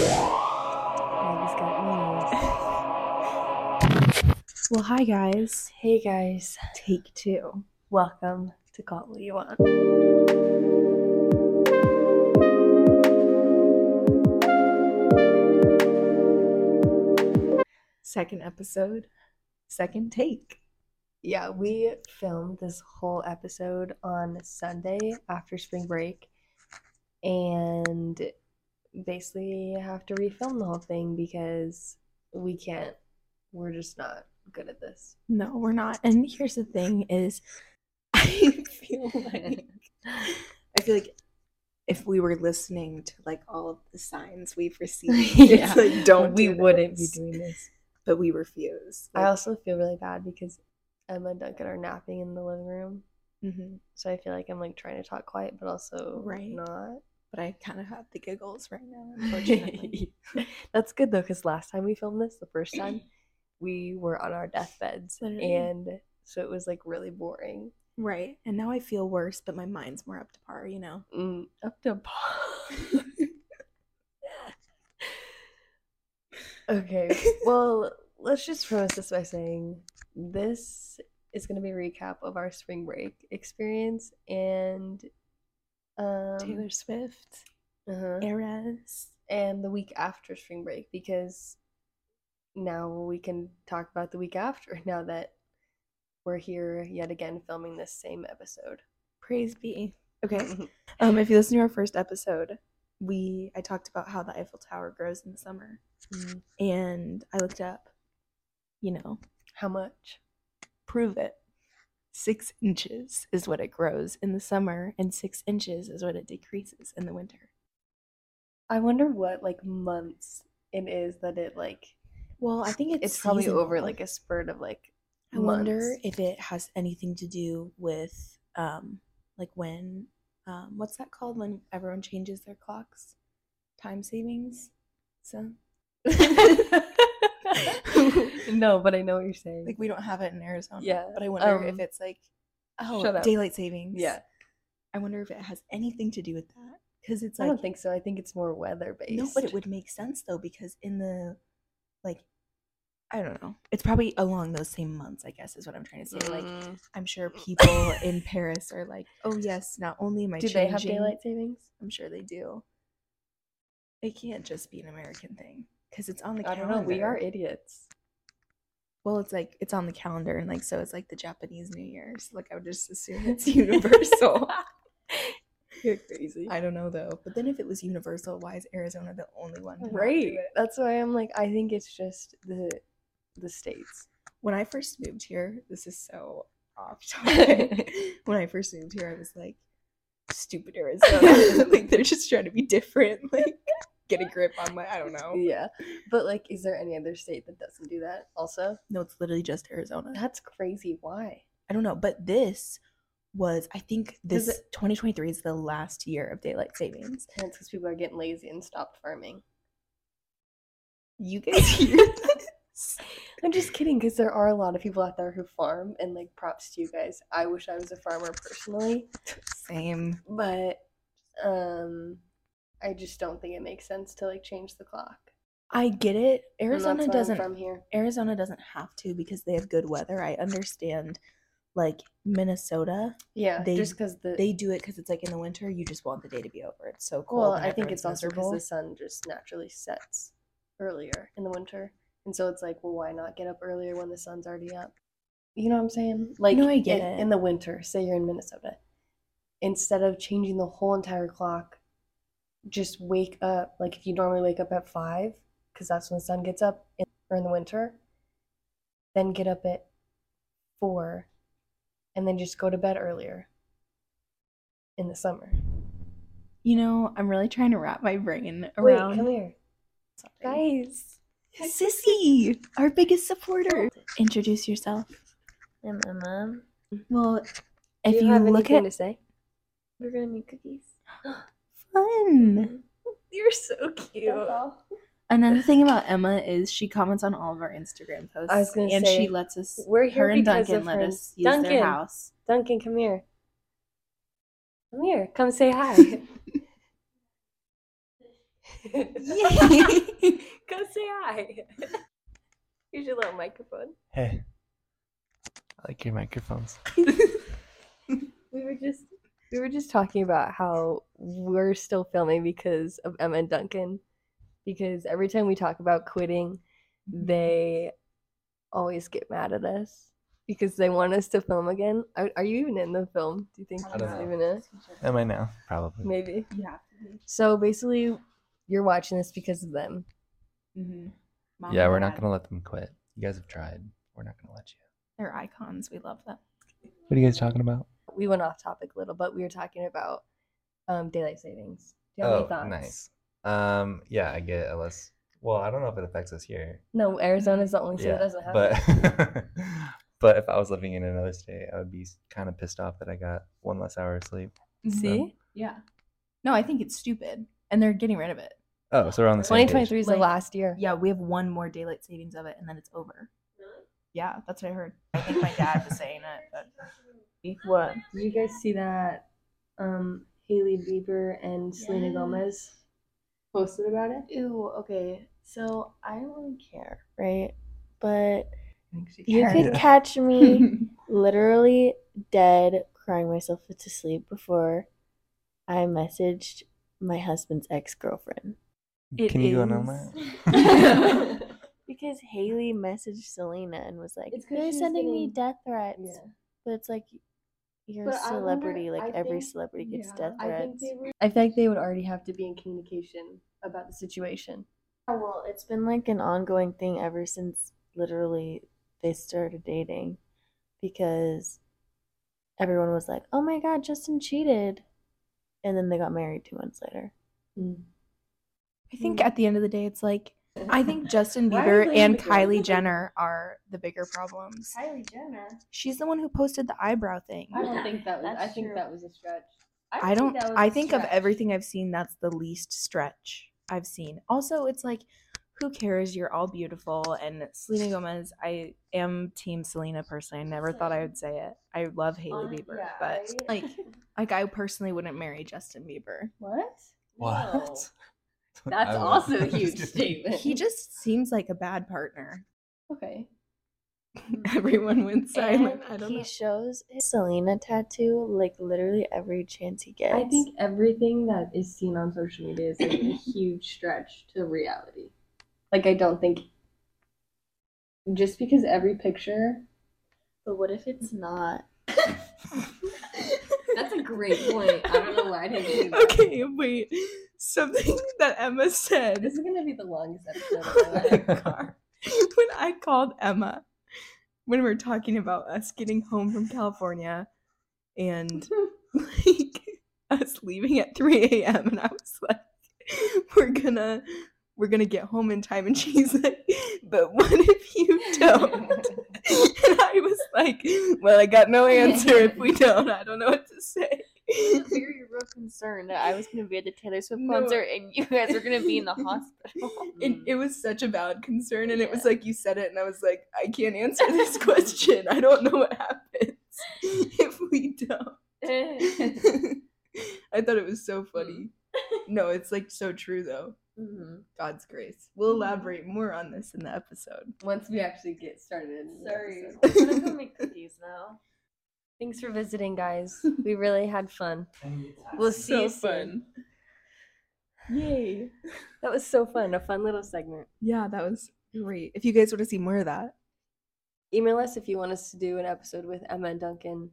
Got. Well, hi guys. Hey guys, Take two. welcome to Call What You Want. Second episode, second take. Yeah, we filmed this whole episode on Sunday after spring break and basically have to refilm the whole thing because we can't. We're just not good at this. No, we're not. And here's the thing is I feel like I feel like if we were listening to like all of the signs we've received, Yeah. like don't we do wouldn't be doing this. But we refuse. I also feel really bad because Emma and Duncan are napping in the living room. Mhm. So I feel like I'm like trying to talk quiet, but also Right. not. But I kind of have the giggles right now, unfortunately. That's good though, because last time we filmed this, the first time, we were on our deathbeds, Literally. and so it was like really boring. right. And now I feel worse, but my mind's more up to par, you know. Mm, up to par. okay, well, let's just premise this by saying this is going to be a recap of our spring break experience and um, Taylor Swift, uh-huh. Eras. and the week after spring break because now we can talk about the week after now that we're here yet again filming this same episode. Praise be. Okay. Um, if you listen to our first episode, we I talked about how the Eiffel Tower grows in the summer, Mm, and I looked up, you know, How much? prove it. Six inches is what it grows in the summer, and six inches is what it decreases in the winter. I wonder what like months it is that it like Well, I think it's it's, probably over like a spurt of like I wonder if it has anything to do with um like when um what's that called when everyone changes their clocks? Time savings? So no, but I know what you're saying. like we don't have it in Arizona. Yeah, But I wonder if um, it's like oh daylight savings. yeah, I wonder if it has anything to do with that. Because it's like, I don't think so. I think it's more weather based. no, but it would make sense though, because in the like I don't know. It's probably along those same months, I guess, is what I'm trying to say. Like Mm. I'm sure people in Paris are like, oh yes, not only am I do they have daylight savings? I'm sure they do. It can't just be an American thing because it's on the I don't calendar. know. We are idiots. Well, it's like it's on the calendar, and like so, it's like the Japanese New Year's. Like I would just assume it's universal. You're crazy. I don't know though. But then if it was universal, why is Arizona the only one? to not do right. That's why I'm like, I think it's just the the states. When I first moved here, this is so off topic. when I first moved here, I was like, stupid Arizona. like they're just trying to be different. Like get a grip on my. I don't know. Yeah, but like, is there any other state that doesn't do that? Also, No, it's literally just Arizona. that's crazy. Why? I don't know, but this was I think Does this 2023 is the last year of daylight savings. And it's because people are getting lazy and stopped farming. You guys hear this? I'm just kidding, because there are a lot of people out there who farm, and like, props to you guys. I wish I was a farmer personally, Same. but um, I just don't think it makes sense to like change the clock. I get it. Arizona doesn't from here. Arizona doesn't have to because they have good weather. I understand like Minnesota, Yeah, They- just because the they do it cuz it's like in the winter you just want the day to be over. It's so cold. Well, I think it's also because the sun just naturally sets earlier in the winter, and so it's like, well, why not get up earlier when the sun's already up? You know what I'm saying? Like, No, I get in, it. in the winter, say you're in Minnesota, instead of changing the whole entire clock, just wake up. Like if you normally wake up at five, because that's when the sun gets up, in, or in the winter, then get up at four, and then just go to bed earlier in the summer. You know, I'm really trying to wrap my brain around Wait, around come here. Sorry. Guys. Sissy, our biggest supporter. Introduce yourself. I'm Emma. Well, Do if you, you, have look anything at to say? We're gonna make cookies. fun. You're so cute. Another thing about Emma is she comments on all of our Instagram posts. I was gonna and say, she lets us. we're here her and because Duncan of let her. us use their Duncan. house. Duncan, come here. Come here. Come say hi. Yay. Go say hi. Here's your little microphone. Hey. I like your microphones. We were just we were just talking about how we're still filming because of Emma and Duncan. Because every time we talk about quitting, they always get mad at us because they want us to film again. Are, are you even in the film? Do you think I don't even in? Am I now? Probably. Maybe. You have to be. So basically, you're watching this because of them. Mm-hmm. yeah, we're not gonna let them quit. You guys have tried. We're not gonna let you. They're icons. We love them. What are you guys talking about? We went off topic a little, but we were talking about um, daylight savings. Do you have any oh, thoughts? nice. Um, yeah, I get it. Unless, well, I don't know if it affects us here. No, Arizona's the only state yeah, that doesn't have it. but but if I was living in another state, I would be kind of pissed off that I got one less hour of sleep. See? Yeah. No, I think it's stupid, and they're getting rid of it. Oh, so we're on the same 2023 is the last year. Yeah, we have one more daylight savings of it, and then it's over. Really? Yeah, that's what I heard. I think my dad was saying it. But... What? Did you guys see that um, Hailey Bieber and Selena Yes. Gomez posted about it? Ew, okay. So I don't really care, right? But You you could Yeah. catch me literally dead crying myself to sleep before I messaged my husband's ex girlfriend. Can you go on is- that? because Haley messaged Selena and was like, It's 'cause They're she was sending me death threats. Yeah. But it's like you're But a I wonder- celebrity, like I every think- celebrity gets yeah, death I think threats. they were. I feel like they would already have to be in communication about the situation. Oh, well, it's been like an ongoing thing ever since literally they started dating because everyone was like, oh my god, Justin cheated. And then they got married two months later. Mm. Mm. I think at the end of the day, it's like I think Justin Bieber and blaming the? Kylie Jenner are the bigger problems. Kylie Jenner. She's the one who posted the eyebrow thing. I don't think that was. I That's think true. that was a stretch. I don't. that was I a think of everything I've seen, that's the least stretch I've seen. Also, it's like, who cares? You're all beautiful. And Selena Gomez, I am Team Selena personally. I never thought I would say it. I love Hailey Um, Bieber, yeah, but I- like, like I personally wouldn't marry Justin Bieber. What? What? That's I also a huge statement. He just seems like a bad partner. okay. Everyone went silent. And I don't he know. shows his Selena tattoo like literally every chance he gets. I think everything that is seen on social media is like a huge stretch to reality. Like I don't think just because every picture But what if it's not? That's a great point. I don't know why I didn't think of that. okay, wait. Something that Emma said This is gonna be the longest episode of car when I called Emma when we were talking about us getting home from California and like us leaving at 3 a.m. and I was like, we're gonna we're gonna get home in time and she's like, but what if you don't? and I was like, well, I got no answer if we don't. I don't know what to say. very real concerned that I was going to be at the Taylor Swift No. concert and you guys were going to be in the hospital. it, it was such a valid concern and it was like you said it and i was like i can't answer this question i don't know what happens if we don't i thought it was so funny no it's like so true though Mhm. god's grace we'll elaborate more on this in the episode Once we actually get started. In Sorry. I'm going to go make cookies now. Thanks for visiting, guys. We really had fun. We'll see so you soon. fun yay That was so fun. A fun little segment. yeah that was great if you guys want to see more of that Email us if you want us to do an episode with Emma and Duncan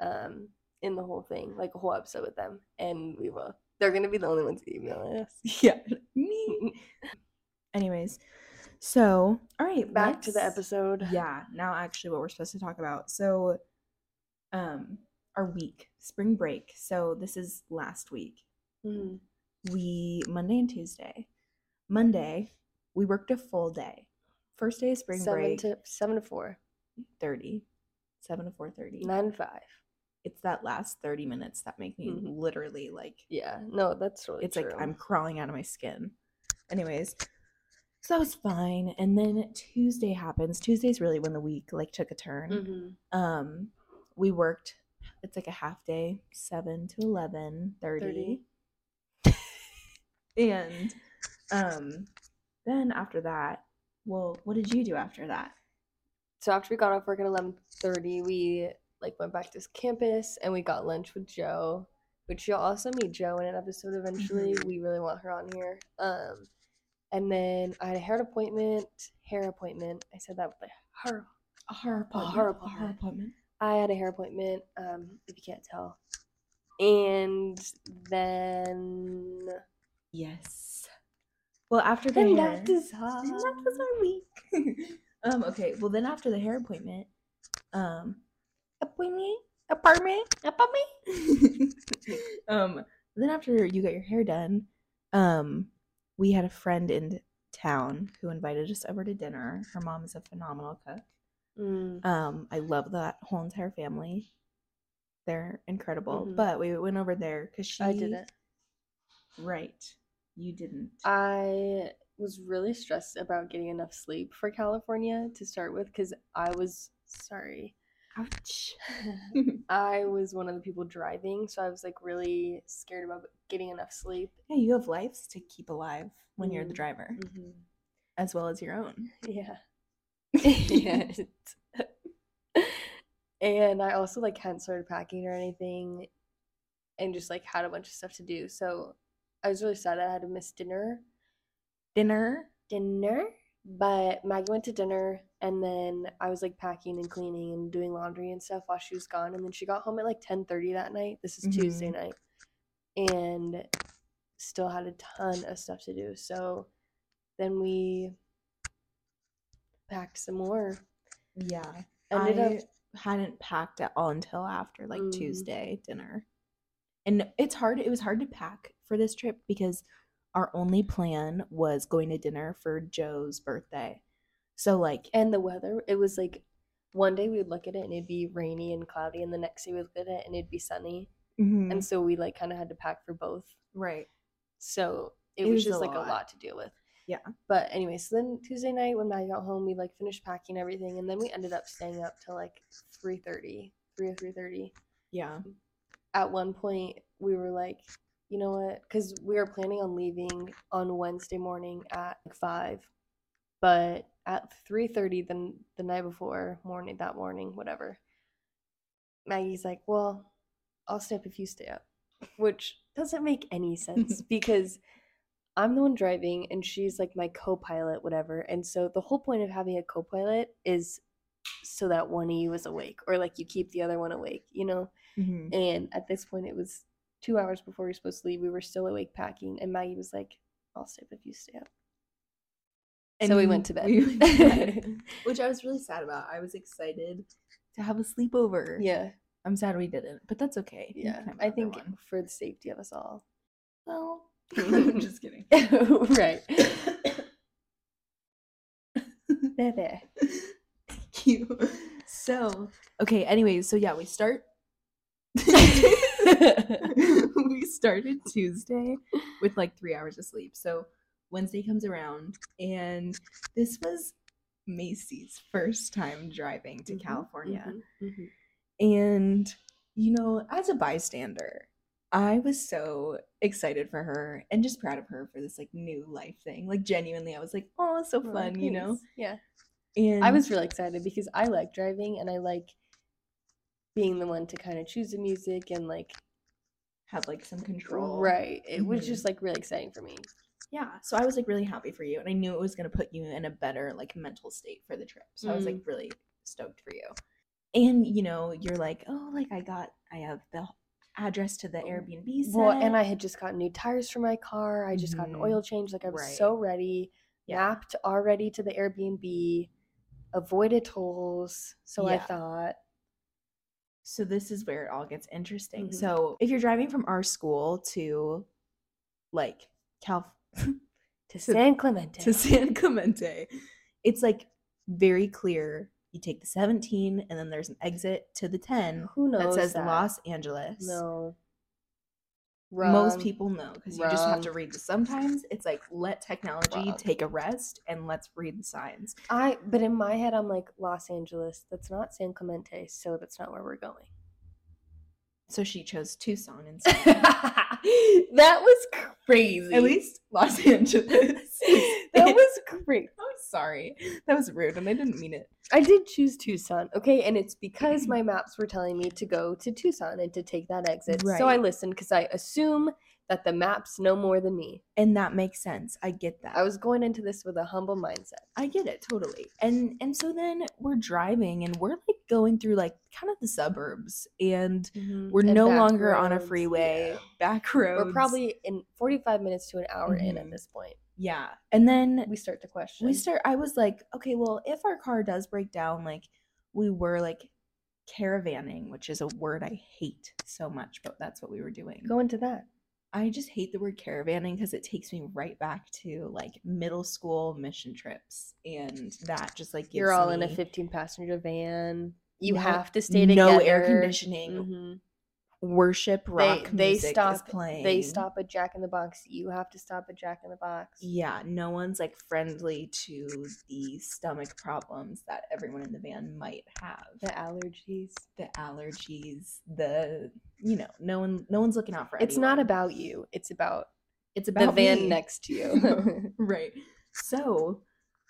um, in the whole thing, like a whole episode with them, and we will. They're gonna be the only ones emailing us. yeah me anyways so all right Back to the episode. yeah now actually what we're supposed to talk about so um our week spring break. So this is last week. Mhm. we monday and tuesday. Monday we worked a full day. First day of spring seven break. to seven to four, 30 7 to 4.30 nine to five. it's that last 30 minutes that make me Mhm. literally like Yeah, no, that's really it's true. like i'm crawling out of my skin. Anyways so that was fine. And then tuesday happens. Tuesday's really when the week like took a turn. Mhm. um we worked it's like a half day 7 to 11 30, 30. and um then after that Well, what did you do after that? So after we got off work at eleven thirty, we like went back to campus and we got lunch with Joe, which you'll also meet Joe in an episode eventually. Mhm. We really want her on here. Um, and then I had a hair appointment. Hair appointment. I said that with like her. A her appointment, a her appointment. I had a hair appointment. Um, if you can't tell. And then Yes. Well, after the and hair, that is that was our week. um. Okay. Well, then after the hair appointment, um, appointment, apartment, apartment. um. Then after you got your hair done, um, we had a friend in town who invited us over to dinner. Her mom is a phenomenal cook. Mm, Um, I love that whole entire family. They're incredible. Mhm. But we went over there because she. I didn't. Right. You didn't. I was really stressed about getting enough sleep for California to start with because I was sorry. Ouch. I was one of the people driving, so I was like really scared about getting enough sleep. Yeah, you have lives to keep alive when you're the Mm. driver, as well as your own. Yeah. Yes. and I also like hadn't started packing or anything and just like had a bunch of stuff to do. So I was really sad I had to miss dinner. Dinner. dinner, but Maggie went to dinner and then I was like packing and cleaning and doing laundry and stuff while she was gone and then she got home at like 10:30 that night. This is Tuesday Mhm. night. And still had a ton of stuff to do. So then we packed some more. Yeah. Ended I up hadn't packed at all until after like Mhm. Tuesday dinner. And it's hard it was hard to pack for this trip because our only plan was going to dinner for Joe's birthday. So like and the weather, it was like one day we would look at it and it'd be rainy and cloudy and the next day we would look at it and it'd be sunny. mhm, And so we like kind of had to pack for both. right. So it, It was was a just like lot. a lot to deal with. Yeah. But anyway, so then Tuesday night when Maggie got home, we like finished packing everything, and then we ended up staying up till like 3.30, 3 or three thirty. Yeah. At one point, we were like, you know what? Because we were planning on leaving on Wednesday morning at like five, but at three thirty the the night before morning that morning, whatever. Maggie's like, well, I'll stay up if you stay up, which doesn't make any sense because I'm the one driving and she's like my co-pilot, whatever. And so the whole point of having a co-pilot is so that one of you is awake or like you keep the other one awake, you know? Mhm. And at this point, it was two hours before we were supposed to leave. We were still awake packing, and Maggie was like, "I'll stay up if you stay up." so we went to bed. we went to bed, which I was really sad about. I was excited to have a sleepover. yeah, I'm sad we didn't, but that's okay. Yeah. I think for the safety of us all. Well, just kidding. right. There, there. Thank you. So, okay, anyways, so yeah, we start we started Tuesday with like 3 hours of sleep. So, Wednesday comes around and this was Macy's first time driving to Mhm, California. mhm, mhm. And, you know, as a bystander, I was so excited for her and just proud of her for this like new life thing. Like genuinely, I was like, "Oh, so Oh, fun," you know. Yeah. And I was really excited because I like driving and I like being the one to kind of choose the music and like have like some control. right. It was Mhm. just like really exciting for me. Yeah. So I was like really happy for you, and I knew it was gonna put you in a better like mental state for the trip. So I was like really stoked for you. And you know, you're like, "Oh, like I got, I have the address to the Airbnb." Set. Well, and I had just gotten new tires for my car. I just got an Mhm. oil change. Like I was Right. so ready, Yeah. mapped already to the Airbnb, avoided tolls. So I thought, So this is where it all gets interesting. Mhm. So if you're driving from our school to like Cal to San Clemente. to San Clemente, it's like very clear. You take the 17 and then there's an exit to the 10 Who knows that says that? Los Angeles. No. Most people know because you just have to read the sometimes it's like let technology Wrong. take a rest and let's read the signs. I but in my head I'm like Los Angeles. That's not San Clemente, so that's not where we're going. So she chose Tucson instead. that was crazy. At least Los Angeles. that was crazy. I'm sorry. That was rude, and I didn't mean it. I did choose Tucson, okay, and it's because my maps were telling me to go to Tucson and to take that exit. So I listened because I assume that the maps know more than me. And that makes sense. I get that. I was going into this with a humble mindset. I get it totally. And and so then we're driving and we're like going through like kind of the suburbs and we're And no longer on a freeway, yeah. back roads. We're probably in 45 minutes to an hour in at Mhm. this point. yeah. And then We start to question. we start i was like okay well if our car does break down like we were like caravanning which is a word i hate so much but that's what we were doing go into that. I just hate the word caravanning because it takes me right back to like middle school mission trips and that just like gives You're all in a 15 passenger van. You No- have to stay together. no air conditioning Mhm. Worship rock they music stop. playing They stop at Jack in the Box. You have to stop at Jack in the Box. yeah no one's like friendly to the stomach problems that everyone in the van might have The allergies. the allergies, the you know, no one no one's looking out for It's not about you. It's about it's about the van me. next to you. right. So,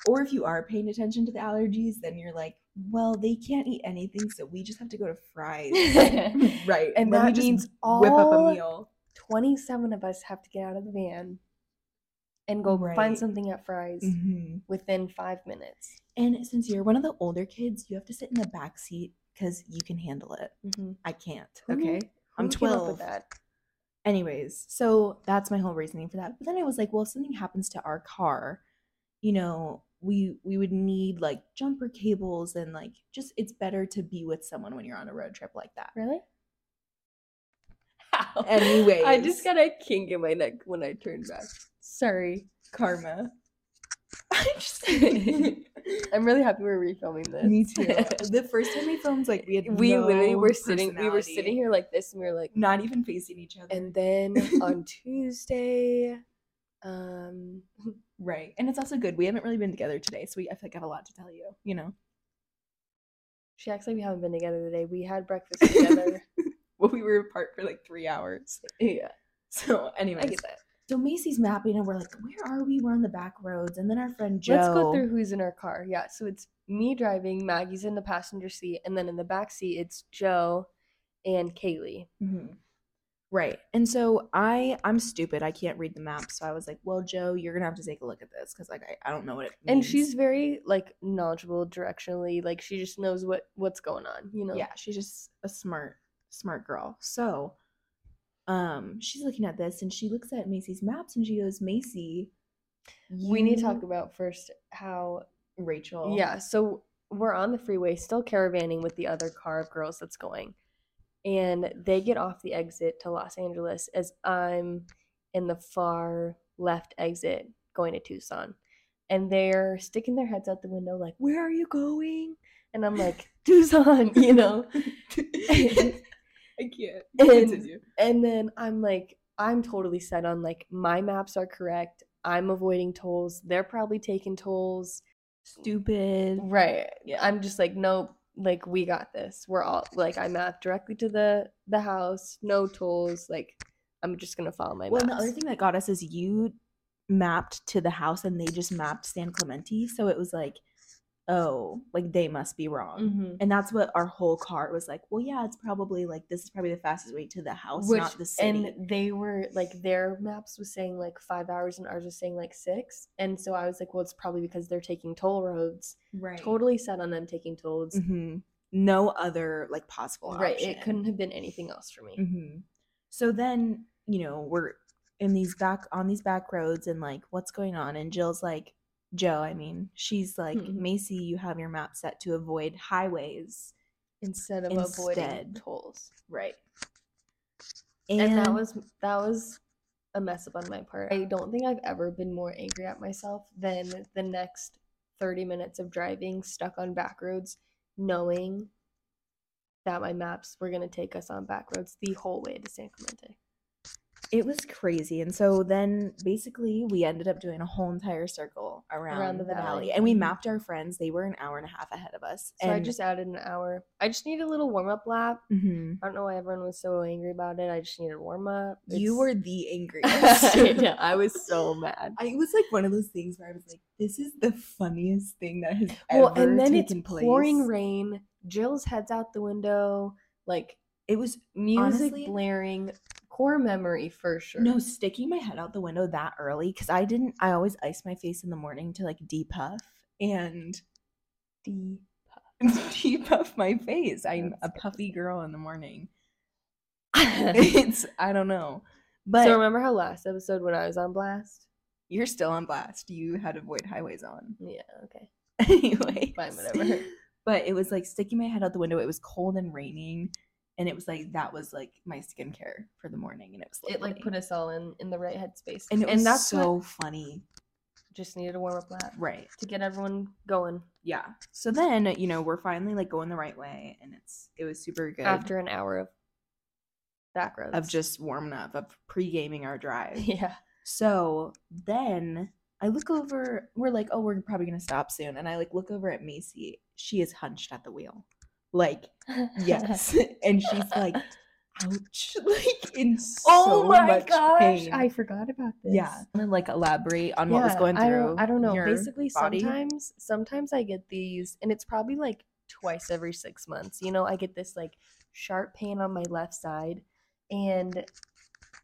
or if you are paying attention to the allergies, then you're like, well, they can't eat anything, so we just have to go to Fry's. right. And then that means whip up all a meal. 27 of us have to get out of the van and go Right. find something at Fry's Mhm. within five minutes. And since you're one of the older kids, you have to sit in the back seat because you can handle it. Mm-hmm. I can't. Who- Okay. I'm Who up 12. with that. anyways so that's my whole reasoning for that but then i was like well if something happens to our car you know we we would need like jumper cables and like just it's better to be with someone when you're on a road trip like that Really? How? Anyway. I just got a kink in my neck when I turned back. Sorry. karma I'm just I'm really happy we're refilming this. me too the first time we filmed like we had we literally were sitting we were sitting here like this and we were like not even facing each other and then on Tuesday um right and it's also good we haven't really been together today so we i feel like i have a lot to tell you you know she acts like we haven't been together today. We had breakfast together. well we were apart for like three hours yeah. so anyway. I get that. So Macy's mapping, and we're like, where are we? We're on the back roads. And then our friend Joe. Let's go through who's in our car. Yeah, so it's me driving, Maggie's in the passenger seat, and then in the back seat it's Joe and Kaylee. Mhm. Right. And so I, I'm stupid. I can't read the map. So I was like, well, Joe, you're gonna have to take a look at this because like I, I don't know what it means. And she's very like knowledgeable directionally. Like she just knows what what's going on. You know. yeah, she's just a smart, smart girl. So, um, she's looking at this and she looks at Macy's maps and she goes, Macy, We need to talk about first how. Rachel. Yeah. So we're on the freeway, still caravanning with the other car of girls that's going, and they get off the exit to Los Angeles as I'm in the far left exit going to Tucson, and they're sticking their heads out the window like, "Where are you going?" And I'm like, "Tucson," you know. I can't. And- And then I'm like, I'm totally set on like my maps are correct. I'm avoiding tolls. They're probably taking tolls. Stupid. Right. Yeah. I'm just like, nope. Like we got this. We're all like I mapped directly to the the house. No tolls. Like I'm just gonna follow my Well, maps. the other thing that got us is you mapped to the house and they just mapped San Clemente. So it was like, oh, like they must be wrong. Mhm. And that's what our whole car was like. Well, yeah, it's probably like this is probably the fastest way to the house, Which not the city. and they were like their maps was saying like five hours and ours was saying like six. And so I was like, well, it's probably because they're taking toll roads. right. Totally set on them taking tolls. hmm No other like possible Right. option. It couldn't have been anything else for me. hmm So then, you know, we're in these back on these back roads and like, what's going on? And Jill's like, Joe, I mean, she's like, Mhm. Macy, you have your map set to avoid highways. Instead of Instead. avoiding tolls. Right. and that was that was a mess up on my part. I don't think I've ever been more angry at myself than the next 30 minutes of driving stuck on back roads knowing that my maps were going to take us on back roads the whole way to San Clemente. It was crazy. And so then basically we ended up doing a whole entire circle around, the, valley. And we Mhm. mapped our friends. They were an hour and a half ahead of us. So I just added an hour. I just need a little warm up lap. Mhm. I don't know why everyone was so angry about it. I just needed a warm up. you were the angriest. yeah, I was so mad. I it was like one of those things where I was like, "This is the funniest thing that has. Well, ever and then it's taken place." pouring rain. Jill's head's out the window. Like It was music Honestly- blaring. Core memory for sure. no sticking my head out the window that early because I didn't. I always ice my face in the morning to like depuff and D. depuff my face. I'm a That's puffy girl in the morning. it's I don't know, but so remember how last episode when I was on blast? you're still on blast. You had avoid highways on. Yeah. Okay. anyway, Fine, whatever. But it was like sticking my head out the window. It was cold and raining, and it was like that was like my skincare for the morning, and it was like It like put us all in in the right headspace. and it was that's so funny, just needed a warm up lap right? to get everyone going Yeah. So then you know we're finally like going the right way, and it's it was super good after an hour of back roads of just warming up, of pre gaming our drive. yeah. So then I look over, we're like, oh, we're probably gonna stop soon. And I like look over at Macy. She is hunched at the wheel. Like, yes. and she's like, ouch. Like in oh so oh my much gosh, pain. I forgot about this. yeah. I'm gonna like elaborate on what was Yeah, going I through. don't, I don't know. Basically, body. sometimes sometimes I get these, and it's probably like twice every six months. You know, I get this like sharp pain on my left side, and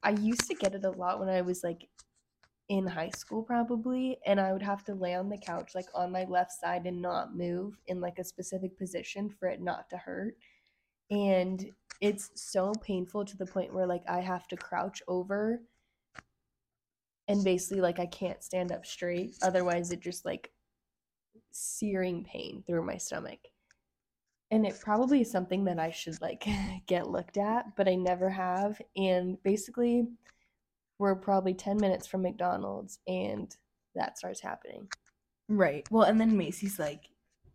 I used to get it a lot when I was like in high school, probably, and I would have to lay on the couch like on my left side and not move in like a specific position for it not to hurt. And it's so painful to the point where like I have to crouch over and basically like I can't stand up straight. Otherwise, it just like searing pain through my stomach. And it probably is something that I should like get looked at, but I never have. And basically, we're probably 10 minutes from McDonald's and that starts happening. Right. Well, and then Macy's like,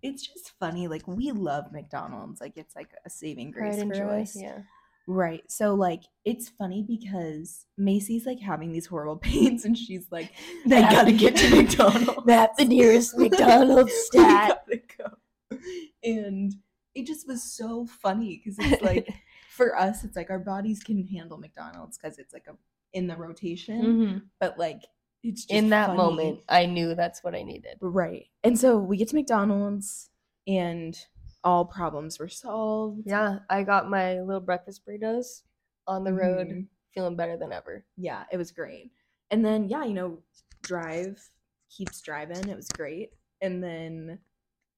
it's just funny. Like, we love McDonald's. Like, it's like a saving grace Pride for joy. us. Yeah. Right. So like it's funny because Macy's like having these horrible pains and she's like, I gotta get to McDonald's. That's the nearest McDonald's stat. go. And it just was so funny because it's like for us, it's like our bodies can handle McDonald's because it's like a in the rotation. Mhm. But like it's just In that funny. moment, I knew that's what I needed. Right. And so we get to McDonald's and all problems were solved. Yeah, I got my little breakfast burritos on the road, Mhm. feeling better than ever. yeah, it was great. And then yeah, you know, drive keeps driving. It was great. And then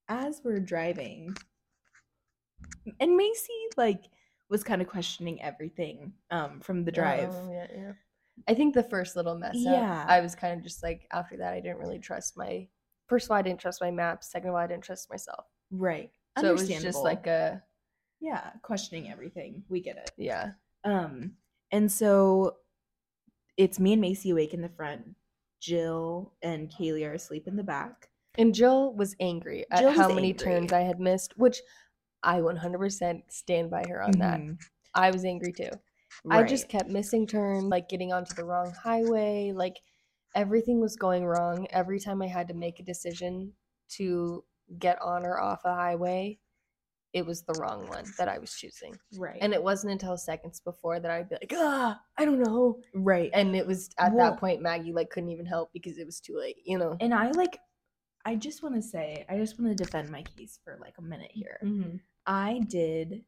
as we're driving, and Macy like was kind of questioning everything um from the drive. Oh, yeah, yeah. I think the first little mess Yeah. up, I was kind of just like, after that, I didn't really trust my. First of all, I didn't trust my maps. Second of all, I didn't trust myself. Right. So it was just like a, yeah, questioning everything. We get it. yeah. Um, and so it's me and Macy awake in the front. Jill and Kaylee are asleep in the back. And Jill was angry at Jill how many angry. turns I had missed, which I 100% stand by her on that. Mhm. I was angry too. I just kept missing turns, like getting onto the wrong highway. Like everything was going wrong. Every time I had to make a decision to get on or off a highway, it was the wrong one that I was choosing. right And it wasn't until seconds before that I'd be like, ah, I don't know. right And it was at Well- that point Maggie like couldn't even help because it was too late, you know. and I like I just want to say I just want to defend my case for like a minute here. Mm-hmm. I did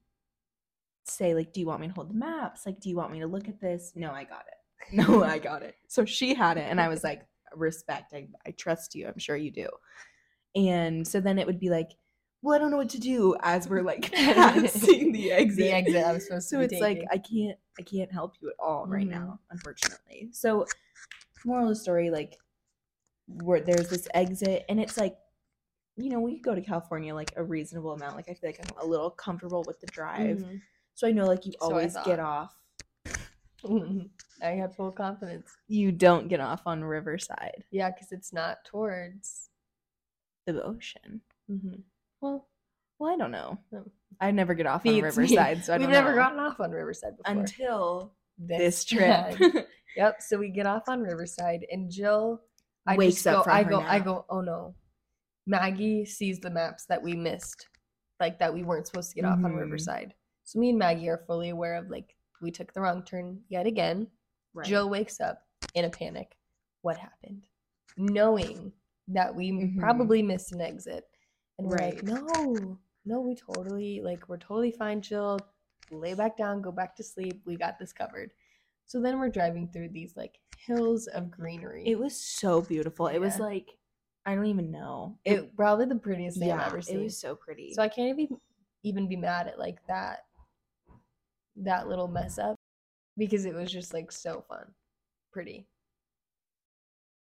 say like do you want me to hold the maps? Like do you want me to look at this? No, I got it. No, I got it. So she had it and I was like respect. I I trust you. I'm sure you do. And so then it would be like well, I don't know what to do as we're like passing the exit. The exit I was supposed so to be it's like. I can't I can't help you at all right Mhm. now, unfortunately. So moral of the story, like where there's this exit and it's like you know, we go to California like a reasonable amount. Like I feel like I'm a little comfortable with the drive. Mhm. So I know like you So always get off. I have full confidence. You don't get off on Riverside, Yeah, because it's not towards. the ocean. Mm-hmm. Well, well, I don't know. No. I never get off on Beats me. Riverside, so I We've never know. gotten off on Riverside before. until this trip. Yep. So we get off on Riverside, and Jill I Wakes just up go, from I go, I go. Oh no! Maggie sees the maps that we missed, like that we weren't supposed to get off on Mhm. Riverside. So me and Maggie are fully aware of like we took the wrong turn yet again. Right. Jill wakes up in a panic. What happened? Knowing that we Mhm. probably missed an exit, and we're Right. like, no, no, we totally like we're totally fine. Jill, lay back down, go back to sleep. We got this covered. So then we're driving through these like hills of greenery. It was so beautiful. It was like I don't even know. it probably the prettiest thing yeah, I've ever seen. it was so pretty. so I can't even even be mad at like that that little mess up because it was just like so fun, pretty.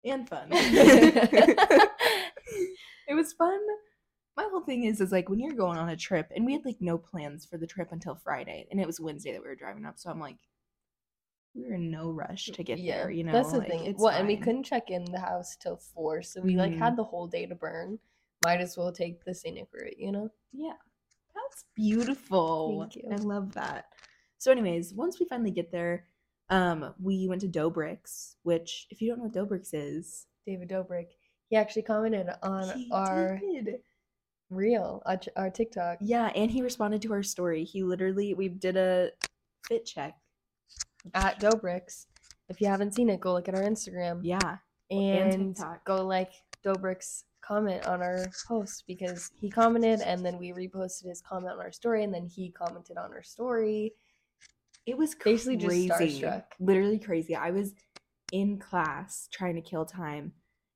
and fun. it was fun. My whole thing is is like when you're going on a trip and we had like no plans for the trip until Friday and it was Wednesday that we were driving up. So I'm like we were in no rush to get there, you know. that's the like, thing. It's Well, and we couldn't check in the house till four, so we like Mhm. had the whole day to burn. Might as well take the scenic route, you know. Yeah. That's beautiful. Thank you. I love that. So anyways, once we finally get there, um, we went to Doughbrik's, which if you don't know what Doughbrik's is, David Dobrik. He actually commented on he our did. reel, our, our TikTok. Yeah, and he responded to our story. He literally we did a fit check. At Doughbrik's. If you haven't seen it, go look at our Instagram Yeah. and TikTok. go like Dobrik's comment on our post because he commented and then we reposted his comment on our story and then he commented on our story. It was Basically just crazy. starstruck. Literally crazy. I was in class trying to kill time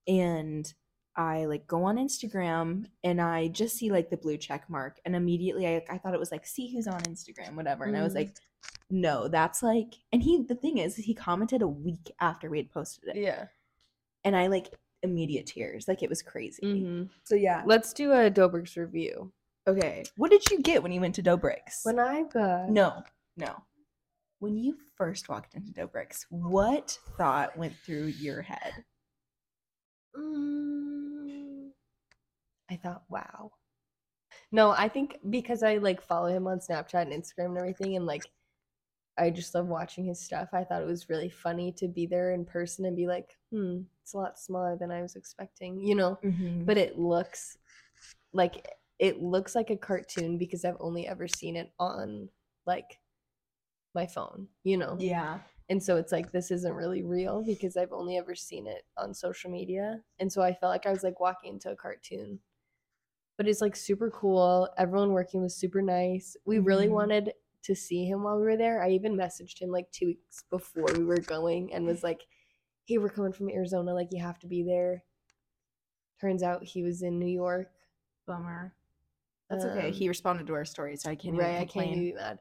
and I like go on Instagram and I just see like the blue check mark and immediately I, I thought it was like see who's on Instagram whatever and I was Mhm. like no that's like and he the thing is he commented a week after we had posted it Yeah. and I like immediate tears like it was crazy hmm so yeah Let's do a Doughbrik's review. okay what did you get when you went to Doughbrik's When I got No, no. When you first walked into Doughbrik's, what thought went through your head? Mm, I thought, wow. No, I think because I like follow him on Snapchat and Instagram and everything, and like I just love watching his stuff. I thought it was really funny to be there in person and be like, hmm, it's a lot smaller than I was expecting, you know? Mm-hmm. But it looks like it looks like a cartoon because I've only ever seen it on like my phone, you know? yeah, And so it's like this isn't really real because I've only ever seen it on social media. And so I felt like I was like walking into a cartoon. But it's like super cool. Everyone working was super nice. We really Mhm. wanted to see him while we were there. I even messaged him like 2 weeks before we were going and was like, "Hey, we're coming from Arizona, like you have to be there." Turns out he was in New York. bummer. That's okay. Um, He responded to our story, so I can't right, even I can't complain. be mad.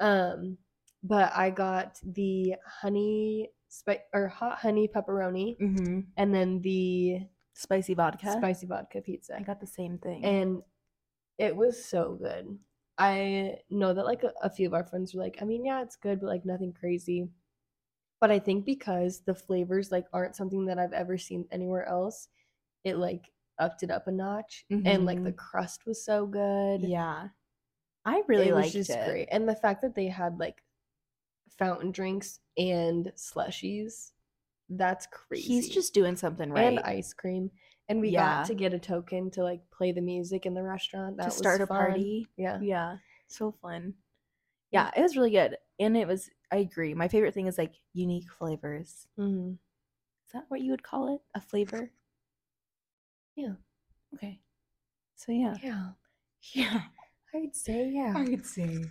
Um, but I got the honey spi- or hot honey pepperoni, mm-hmm. and then the Spicy vodka. spicy vodka pizza, I got the same thing. and it was so good. I know that like a, a few of our friends were like, I mean, yeah, it's good, but like nothing crazy. But I think because the flavors like aren't something that I've ever seen anywhere else, it like upped it up a notch, and like the Mhm. crust was so good. yeah, I really it was liked just it. great. And the fact that they had like fountain drinks and slushies, that's crazy. He's just doing something right and ice cream. And we Yeah. got to get a token to like play the music in the restaurant. That to was start a fun. party. Yeah. Yeah, so fun. Yeah, it was really good, and it was. I agree. My favorite thing is like unique flavors. hmm Is that what you would call it? A flavor? Yeah. Okay. So yeah. Yeah. Yeah. I'd say yeah. I'd say.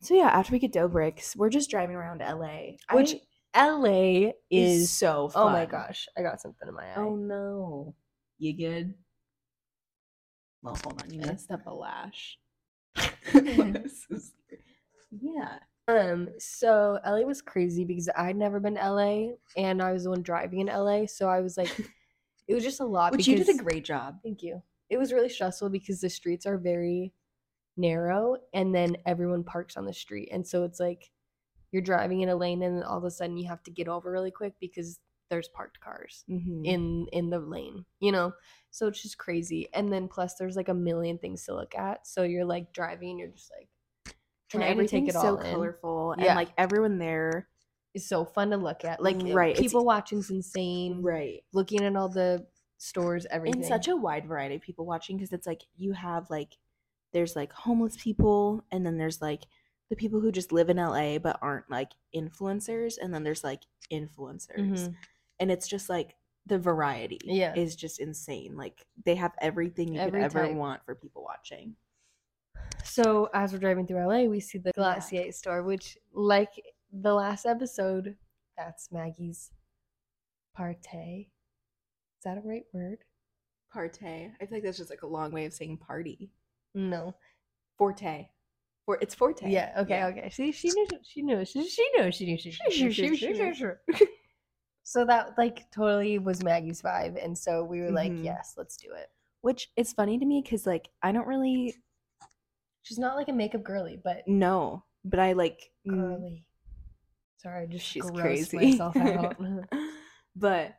So yeah, after we get dough Doughbrik's, we're just driving around LA. Which I- LA is is so fun. Oh my gosh, I got something in my eye. Oh no. You good? Well, hold on. You messed up a lash. yeah. Um, so LA was crazy because I'd never been to LA and I was the one driving in LA, so I was like it was just a lot Which you did a great job. Thank you. It was really stressful because the streets are very narrow and then everyone parks on the street. And so it's like you're driving in a lane and all of a sudden you have to get over really quick because there's parked cars Mm-hmm. in in the lane, you know? So it's just crazy. And then plus there's like a million things to look at. So you're like driving and you're just like and trying to take it so all in. colorful Yeah. and like everyone there is so fun to look at. Like Right, it's- people watching's insane. right Looking at all the stores, everything. and such a wide variety of people watching because it's like you have like there's like homeless people and then there's like the people who just live in LA but aren't like influencers and then there's like influencers Mhm. and it's just like the variety Yeah. is just insane like they have everything you Every could ever type. want for people watching So as we're driving through LA, we see the Glacier store, which, like the last episode, that's Maggie's partay. Is that a right word? Partay. I feel like that's just like a long way of saying party. No. Forte. It's forte. Yeah. Okay. Okay. See, she knew. She knew. She, she knew. She knew. She Sure, sure, sure, sure. sure. So that like totally was Maggie's vibe, and so we were like, Mhm. yes, let's do it. Which is funny to me because like I don't really She's not like a makeup girly, but no, but I like mm, girly. Sorry, I just she's crazy. myself out. but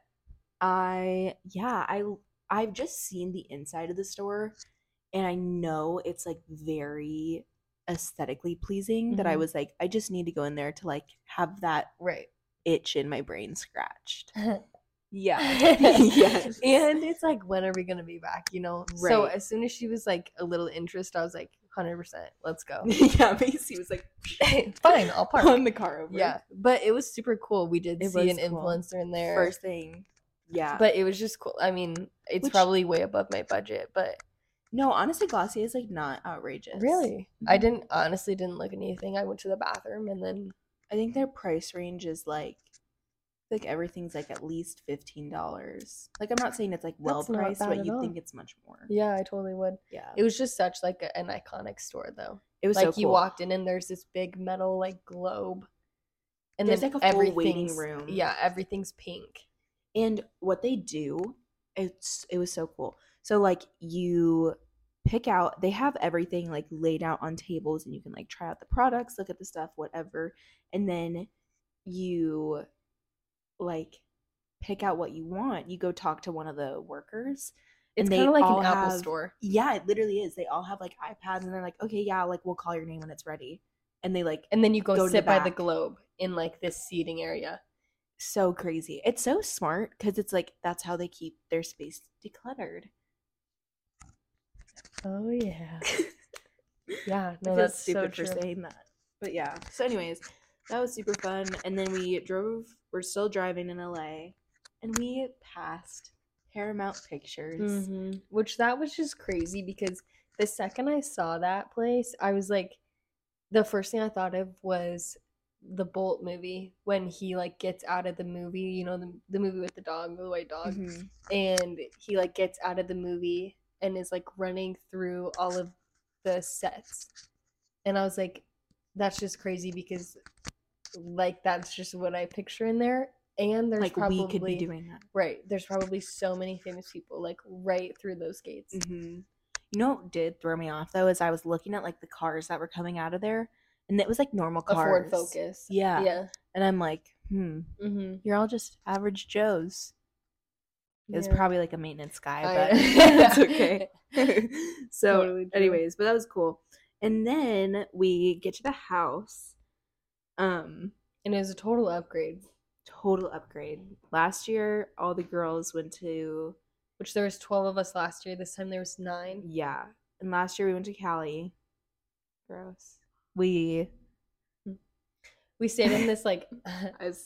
I yeah, I I've just seen the inside of the store and I know it's like very aesthetically pleasing that I Mhm. was like I just need to go in there to like have that right. itch in my brain scratched. yeah. Yeah. yes. And it's like, when are we gonna be back? You know. Right. So as soon as she was like a little interest, I was like, hundred percent, let's go. yeah, Macy was like Fine, I'll park. on the car over. Yeah, but it was super cool. We did It see an cool. influencer in there. First thing. Yeah. but it was just cool. I mean, it's Which- probably way above my budget, but no, honestly, Glossier is like not outrageous. really, I Mhm. didn't honestly didn't look at anything. I went to the bathroom and then I think their price range is like like everything's like at least fifteen dollars. Like I'm not saying it's like well priced, but you think it's much more. yeah, I totally would. Yeah. It was just such like a, an iconic store though. It was like so you walked in and there's this big metal like globe, and There's, then like, a full waiting room. Yeah, everything's pink. And what they do, it's it was so cool. So like you pick out they have everything like laid out on tables and you can like try out the products, look at the stuff, whatever. And then you like pick out what you want. You go talk to one of the workers. It's kind of like an Apple have- store. Yeah, it literally is. They all have like iPads and they're like, okay, yeah, like we'll call your name when it's ready. And they like And then you go, Go to the sit by the globe in like this seating area. so crazy. It's so smart because it's like that's how they keep their space decluttered. Oh yeah. Yeah, no, that's stupid so for saying that. But yeah. So, anyways, that was super fun. And then we drove. We're still driving in LA, and we passed Paramount Pictures. Mhm. Which that was just crazy because the second I saw that place, I was like, the first thing I thought of was the Bolt movie when he like gets out of the movie, you know, the, the movie with the dog, the white dog, Mhm. and he like gets out of the movie and is like running through all of the sets. And I was like, that's just crazy because like that's just what I picture in there. And there's Like probably we could be doing that. right. There's probably so many famous people like right through those gates. hmm You know what did throw me off though is I was looking at like the cars that were coming out of there, and it was like normal A cars. Ford Focus. Yeah. Yeah. And I'm like, hmm, Mm-hmm. you're all just average Joes. It was Yeah. probably like a maintenance guy, I- but it's okay. so, Totally anyways, but that was cool. And then we get to the house. Um, And it was a total upgrade. total upgrade. Last year, all the girls went to Which there was twelve of us last year. This time there was nine. yeah, and last year we went to Cali. Gross. We We stayed in this like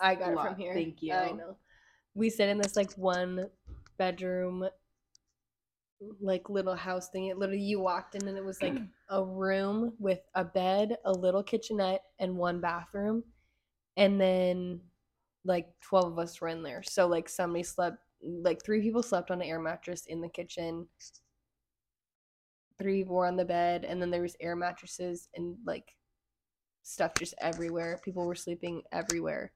I got lot. from here. Thank you. I know. We stayed in this like one bedroom like little house thing. It literally you walked in and it was like a room with a bed, a little kitchenette, and one bathroom. And then like twelve of us were in there. So like somebody slept like three people slept on an air mattress in the kitchen. Three were on the bed, and then there was air mattresses and like stuff just everywhere. People were sleeping everywhere.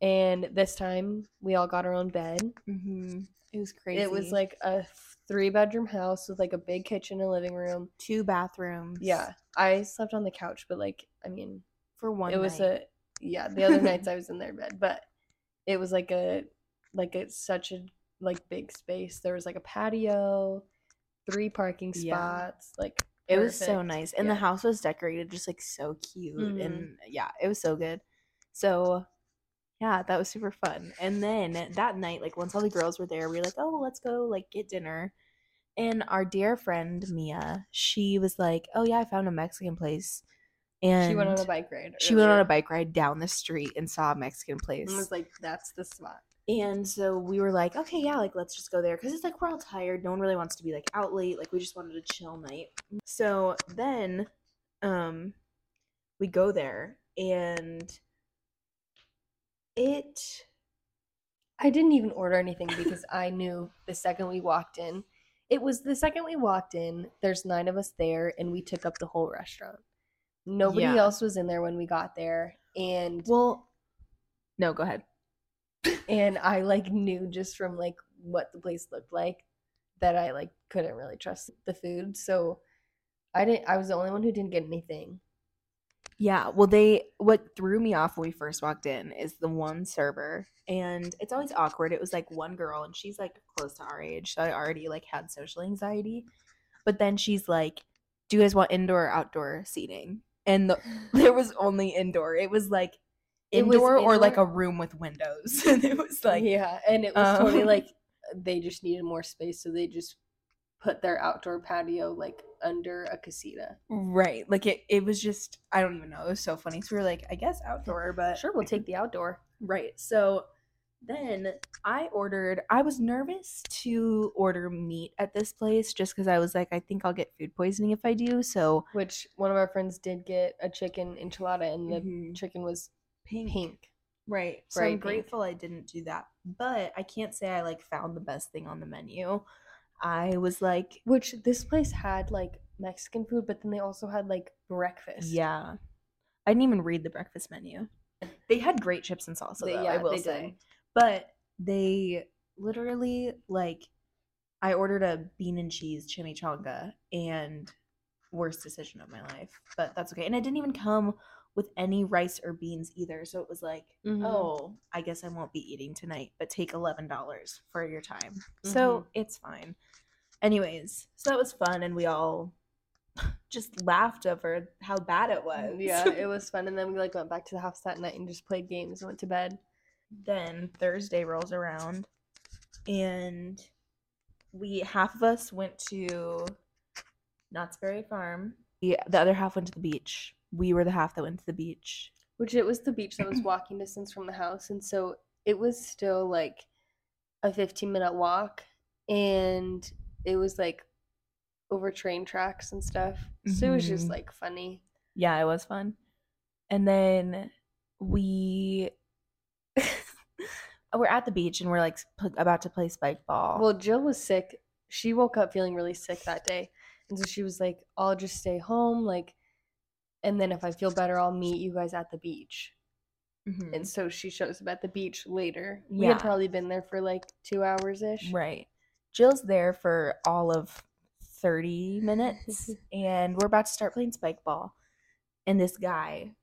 And this time we all got our own bed. hmm It was crazy. It was like a three bedroom house with like a big kitchen and living room. two bathrooms. Yeah. I slept on the couch, but like I mean for one. it was a yeah, the other nights I was in their bed, but it was like a like it's such a like big space. There was like a patio, three parking Yeah. spots, like It was so nice. And the house was decorated just like so cute. Mhm. And yeah, it was so good. So yeah, that was super fun. And then that night, like once all the girls were there, we were like, oh, let's go like get dinner. And our dear friend Mia, she was like, oh yeah, I found a Mexican place. And she went on a bike ride. she went on a bike ride down the street and saw a Mexican place. and was like, "That's the spot." And so we were like, okay, yeah, like let's just go there because it's like we're all tired. No one really wants to be like out late. Like we just wanted a chill night. So then, um, we go there and it. I didn't even order anything because I knew the second we walked in. It was the second we walked in, there's nine of us there, and we took up the whole restaurant. Nobody Yeah. else was in there when we got there. And Well, no, go ahead. and I like knew just from like what the place looked like that I like couldn't really trust the food. So I didn't I was the only one who didn't get anything. Yeah, well, they what threw me off when we first walked in is the one server, and it's always awkward. It was like one girl, and she's like close to our age, so I already like had social anxiety. But then she's like, "Do you guys want indoor or outdoor seating?" And the, there was only indoor. It was like It was indoor or like a room with windows. and it was like, yeah, and it was totally um, like they just needed more space, so they just put their outdoor patio like under a casita. right, like it. It was just I don't even know. It was so funny. So we were like, I guess outdoor, but Sure, we'll take the outdoor. Right. So then I ordered, I was nervous to order meat at this place just because I was like, I think I'll get food poisoning if I do. So Which one of our friends did get a chicken enchilada, and the Mhm. chicken was pink. pink. Right. So Bright I'm pink. grateful I didn't do that. But I can't say I like found the best thing on the menu. I was like, Which this place had like Mexican food, but then they also had like breakfast. yeah. I didn't even read the breakfast menu. They had great chips and salsa, They- though, yeah, I will they say. did. But they literally like I ordered a bean and cheese chimichanga and worst decision of my life. But that's okay. And it didn't even come with any rice or beans either. So it was like, Mhm. oh, I guess I won't be eating tonight, but take eleven dollars for your time. So Mhm. it's fine. Anyways, so that was fun and we all just laughed over how bad it was. Yeah, it was fun. And then we like went back to the house that night and just played games and went to bed. then Thursday rolls around and we half of us went to Knott's Berry Farm. Yeah, the other half went to the beach. We were the half that went to the beach. Which it was the beach that was walking distance from the house, and so it was still like a 15 minute walk, and it was like over train tracks and stuff. So it was just Mhm. like funny. Yeah, it was fun. And then we we're at the beach and we're like p- about to play spike ball. Well, Jill was sick. She woke up feeling really sick that day. And so she was like, I'll just stay home. Like, and then if I feel better, I'll meet you guys at the beach. Mhm. And so she shows up at the beach later. We Yeah. had probably been there for like two hours ish. Right. Jill's there for all of 30 minutes and we're about to start playing spike ball. And this guy,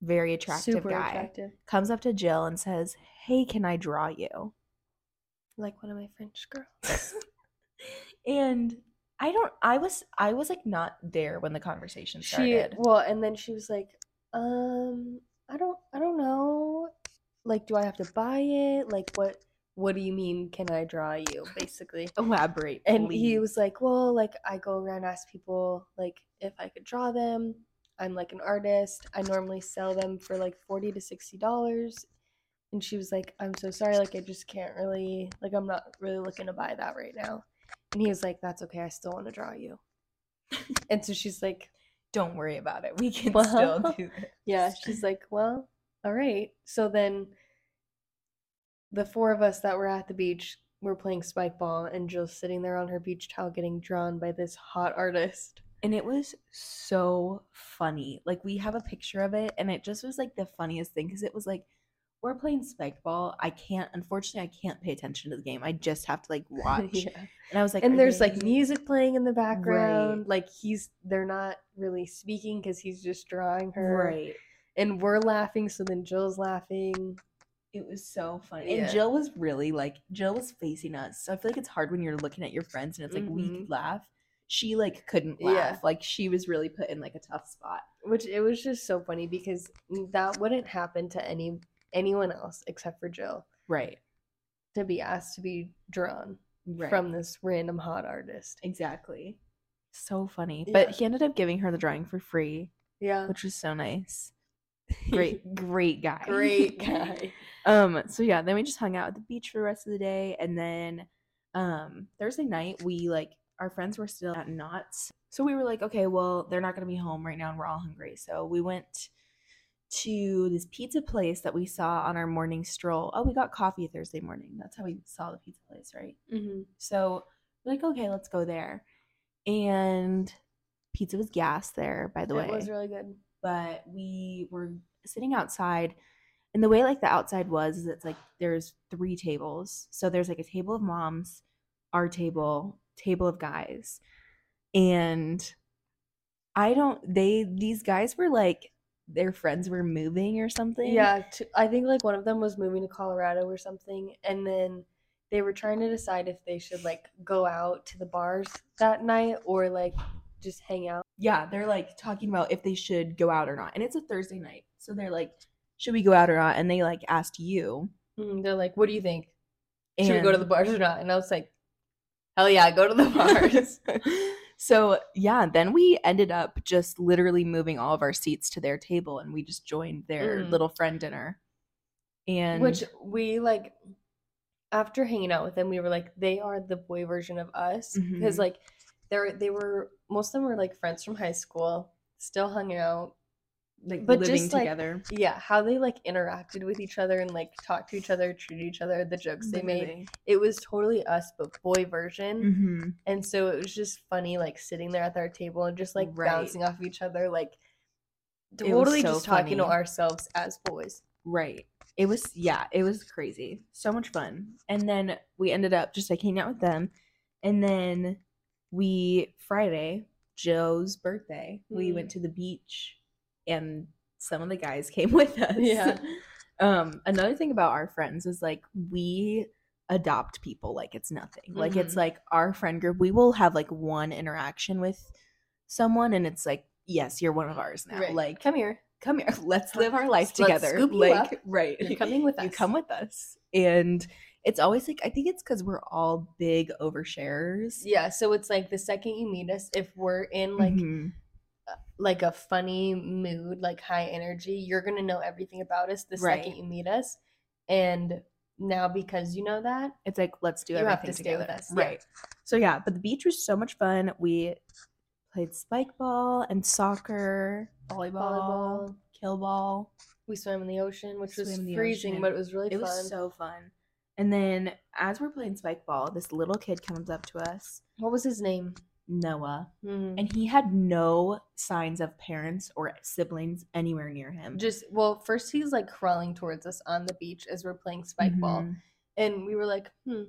very attractive Super guy, attractive. comes up to Jill and says, Hey, can I draw you? Like one of my French girls. and I don't I was I was like not there when the conversation she started. well, and then she was like, um, I don't I don't know. Like, do I have to buy it? Like what what do you mean can I draw you? Basically. Elaborate. And he was like, Well, like I go around ask people like if I could draw them. I'm like an artist. I normally sell them for like forty to sixty dollars. And she was like, I'm so sorry, like I just can't really like I'm not really looking to buy that right now. And he was like, That's okay, I still want to draw you. and so she's like, Don't worry about it. We can Well, still do this. Yeah, she's like, Well, all right. So then the four of us that were at the beach were playing spike ball and Jill's sitting there on her beach towel getting drawn by this hot artist. and it was so funny. Like we have a picture of it, and it just was like the funniest thing because it was like we're playing spike ball. I can't, unfortunately, I can't pay attention to the game. I just have to like watch. yeah. And I was like, and "Are there's like music playing in the background. Right. Like he's they're not really speaking because he's just drawing her. right. And we're laughing, so then Jill's laughing. It was so funny. Yeah. And Jill was really like Jill was facing us. So I feel like it's hard when you're looking at your friends and it's like we Mhm. could laugh. she like couldn't Yeah. laugh. Like she was really put in like a tough spot. Which it was just so funny because that wouldn't happen to any anyone else except for Jill Right. to be asked to be drawn Right. from this random hot artist. exactly. So funny. Yeah. But he ended up giving her the drawing for free, Yeah. which was so nice. Great, great guy. Great guy. um so yeah then we just hung out at the beach for the rest of the day and then um thursday night we like our friends were still at Knott's so we were like okay well they're not to be home right now and we're all hungry so we went to this pizza place that we saw on our morning stroll. Oh we got coffee thursday morning. That's how we saw the pizza place right? Hmm so we're like okay let's go there. And pizza was gas there by the way It was really good. but we were sitting outside and the way like the outside was is it's like there's three tables. So there's like a table of moms our table table of guys. And i don't they these guys were like their friends were moving or something Yeah, t I think like one of them was moving to Colorado or something, and then they were trying to decide if they should like go out to the bars that night or like just hang out. yeah they're like talking about if they should go out or not and it's a thursday night so they're like should we go out or not and they like asked you Mm, They're like, "What do you think? Should we go to the bars or not?" And I was like, "Hell yeah, go to the bars." so yeah, then we ended up just literally moving all of our seats to their table, and we just joined their Mm. little friend dinner. And Which we like after hanging out with them, we were like, they are the boy version of us because Mhm. like they're they were most of them were like friends from high school, still hung out. Like but living just, like, together. Yeah, how they like interacted with each other and like talked to each other, treated each other, the jokes they made. It was totally us, but boy version. Mhm. And so it was just funny, like sitting there at our table and just like Right. bouncing off each other, like totally so just talking to ourselves as boys. Right. It was yeah, it was crazy. So much fun. And then we ended up just like hanging out with them. And then we Friday, Joe's birthday, we Mm. went to the beach and some of the guys came with us. Yeah. um another thing about our friends is like we adopt people like it's nothing. Like it's Mhm. like our friend group, we will have like one interaction with someone and it's like, yes, you're one of ours now. Right. Like Come here. come here let's live our life Let's together like right You're coming with us. you come with us and it's always like i think it's because we're all big oversharers Yeah, so it's like the second you meet us, if we're in like Mhm. Like a funny mood, like high energy, you're gonna know everything about us the Right. second you meet us. And now because you know that, it's like let's do You everything have to stay with together. us, yeah. right so yeah but the beach was so much fun we played spike ball and soccer volleyball, Volleyball. kill ball we swam in the ocean, which was Swam in the freezing, ocean. but it was really it fun. was so fun and then as we're playing spike ball this little kid comes up to us what was his name? Noah Hmm. and he had no signs of parents or siblings anywhere near him. Just well, first he's like crawling towards us on the beach as we're playing spike ball, Mhm. and we were like, "Hmm,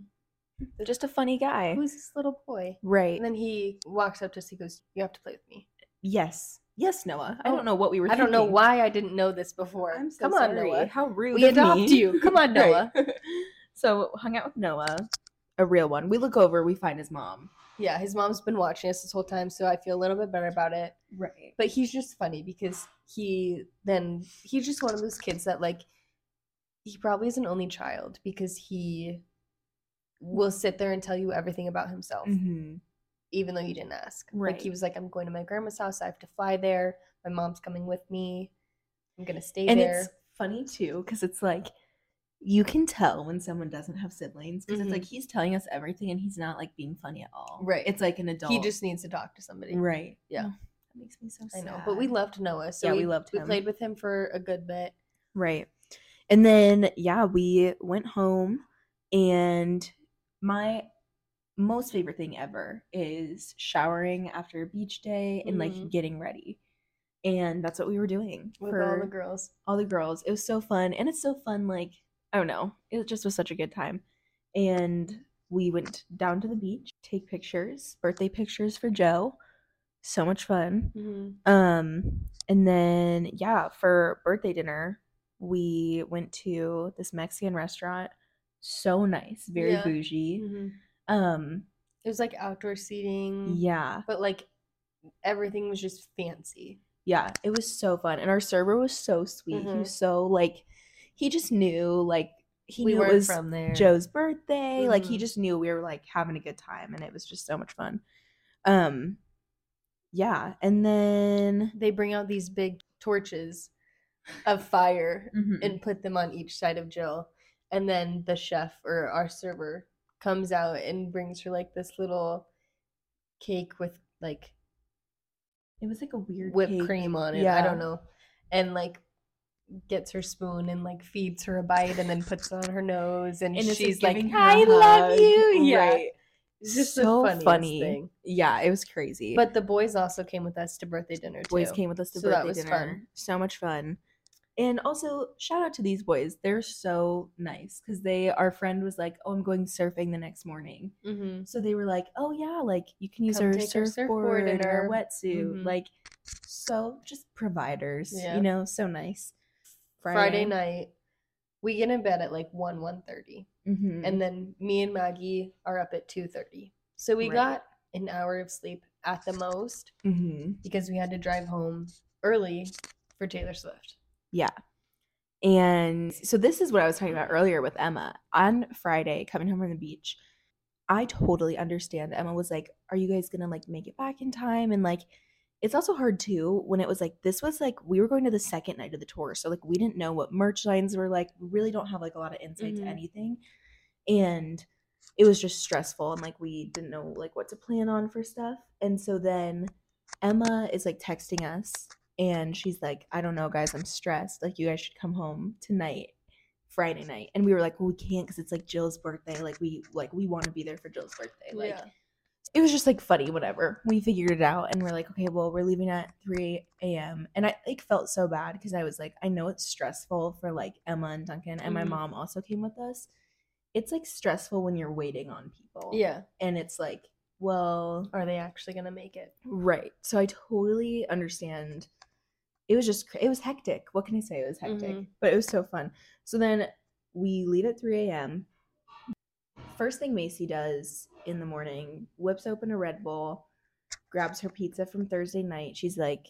Just a funny guy. who's this little boy?" right. And then he walks up to us. He goes, "You have to play with me." yes. Yes, Noah. I Oh, don't know what we were I don't know why I didn't know this before. I'm so Come on, sorry. Noah. How rude. We adopt me. you. Come on, Noah. so hung out with Noah, a real one. We look over, we find his mom. Yeah, his mom's been watching us this whole time, so I feel a little bit better about it. Right. But he's just funny because he then he's just one of those kids that like he probably is an only child because he will sit there and tell you everything about himself hmm even though you didn't ask. Like he was like, I'm going to my grandma's house, I have to fly there. My mom's coming with me. I'm gonna stay And there. it's funny too, because it's like you can tell when someone doesn't have siblings because Mhm. it's like he's telling us everything and he's not like being funny at all. Right. It's like an adult. He just needs to talk to somebody. right. Yeah. Oh, that makes me so sad. I know. But we loved Noah. So Yeah, we, we loved We played with him for a good bit. Right. And then, yeah, we went home, and my most favorite thing ever is showering after a beach day and like Mhm. getting ready. And that's what we were doing With for all the girls. all the girls. It was so fun. And it's so fun. Like, I don't know. It just was such a good time. And we went down to the beach, take pictures, birthday pictures for Joe. So much fun. Mm-hmm. Um, and then yeah, for birthday dinner, we went to this Mexican restaurant. So nice, very Yeah. bougie. Mm-hmm. Um, It was like outdoor seating. Yeah. But like everything was just fancy. Yeah, it was so fun, and our server was so sweet. He Mhm. was so like, he just knew like he we knew it was from there. Joe's birthday. Like he Mhm. just knew we were like having a good time, and it was just so much fun. Um, yeah, and then They bring out these big torches of fire Mhm. and put them on each side of Jill. And then the chef or our server comes out and brings her like this little cake with like it was like a weird whipped cake. cream on it. I don't know. And like gets her spoon and like feeds her a bite and then puts it on her nose and, And she's like, giving her a I love you. Yeah. Right. It's just So funny. thing. Yeah, it was crazy. But the boys also came with us to birthday dinner too. boys came with us to So birthday dinner. fun. So much fun. And also shout out to these boys. They're so nice because they our friend was like, "Oh, I'm going surfing the next morning." Mm-hmm. So they were like, "Oh yeah, like you can use our surfboard, surfboard and our our- wetsuit." Mhm. Like, so just providers, Yeah. you know, so nice. Friday. night, we get in bed at like 1 1.30. Mhm. and then me and Maggie are up at 2:30. So we Right. got an hour of sleep at the most Mhm. because we had to drive home early for Taylor Swift. Yeah. And so this is what I was talking about earlier with Emma. On Friday, coming home from the beach, I totally understand. Emma was like, Are you guys gonna like make it back in time? And like it's also hard too when it was like this was like we were going to the second night of the tour. So like we didn't know what merch lines were like. We really don't have like a lot of insight Mhm. to anything. And it was just stressful and like we didn't know like what to plan on for stuff. And so then Emma is like texting us and she's like, I don't know, guys, I'm stressed. Like, you guys should come home tonight, Friday night. And we were like, well, we can't because it's like Jill's birthday. Like, we like we want to be there for Jill's birthday. Like, it was just like funny, whatever. We figured it out and we're like, okay, well, we're leaving at 3 a.m. And I like felt so bad because I was like, I know it's stressful for like Emma and Duncan, and my Mhm. mom also came with us. It's like stressful when you're waiting on people. yeah. And it's like, well, Are they actually gonna make it? Right. So I totally understand. It was just it was hectic. What can I say? It was hectic, Mhm. but it was so fun. So then we leave at 3 a.m. First thing Macy does in the morning, whips open a Red Bull, grabs her pizza from Thursday night. She's like,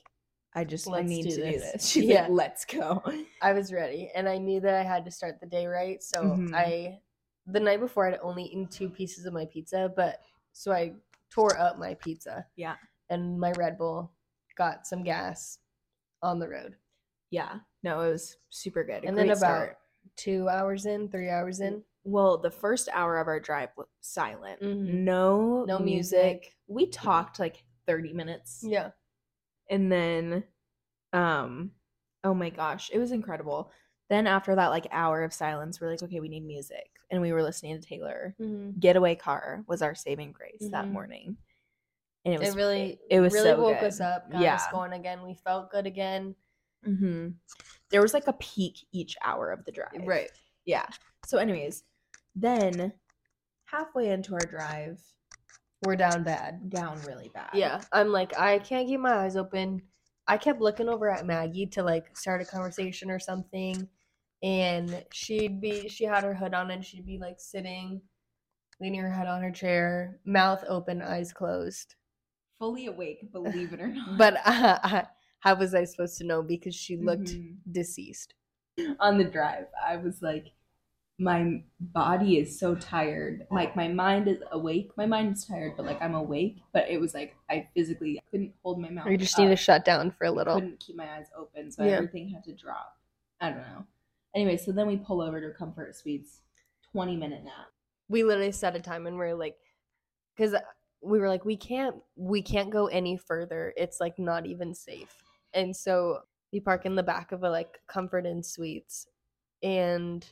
I just I need do to do this." this. She's Yeah. like, let's go. I was ready, and I knew that I had to start the day right. So Mhm. I, the night before, I'd only eaten two pieces of my pizza, but so I tore up my pizza Yeah. and my Red Bull, got some gas on the road, Yeah. No, it was super good. A and then about start. two hours in, three hours in, Well, the first hour of our drive was silent. Mhm. No, no music. We talked like 30 minutes. Yeah. and then um oh my gosh it was incredible then after that like hour of silence we're like okay we need music and we were listening to taylor Mm-hmm. getaway car was our saving grace that Mhm. morning and it was It really, it was really so woke good. us up. Got Yeah. us going again. We felt good again. hmm there was like a peak each hour of the drive Right. yeah so anyways then halfway into our drive We're down bad. down really bad Yeah. I'm like, I can't keep my eyes open. I kept looking over at Maggie to like start a conversation or something. And she'd be, she had her hood on and she'd be like sitting, leaning her head on her chair, mouth open, eyes closed. fully awake believe it or not But uh, how was I supposed to know? Because she looked Mhm. deceased. on the drive, I was like, my body is so tired. Like my mind is awake. My mind is tired, but like I'm awake. But it was like I physically couldn't hold my mouth. You just need to shut down for a little. I couldn't keep my eyes open, so Yeah. everything had to drop. I don't know. Anyway, so then we pull over to Comfort Suites. Twenty minute nap. we literally set a time and we are like because we were like we can't we can't go any further it's like not even safe and so we park in the back of a like comfort inn suites and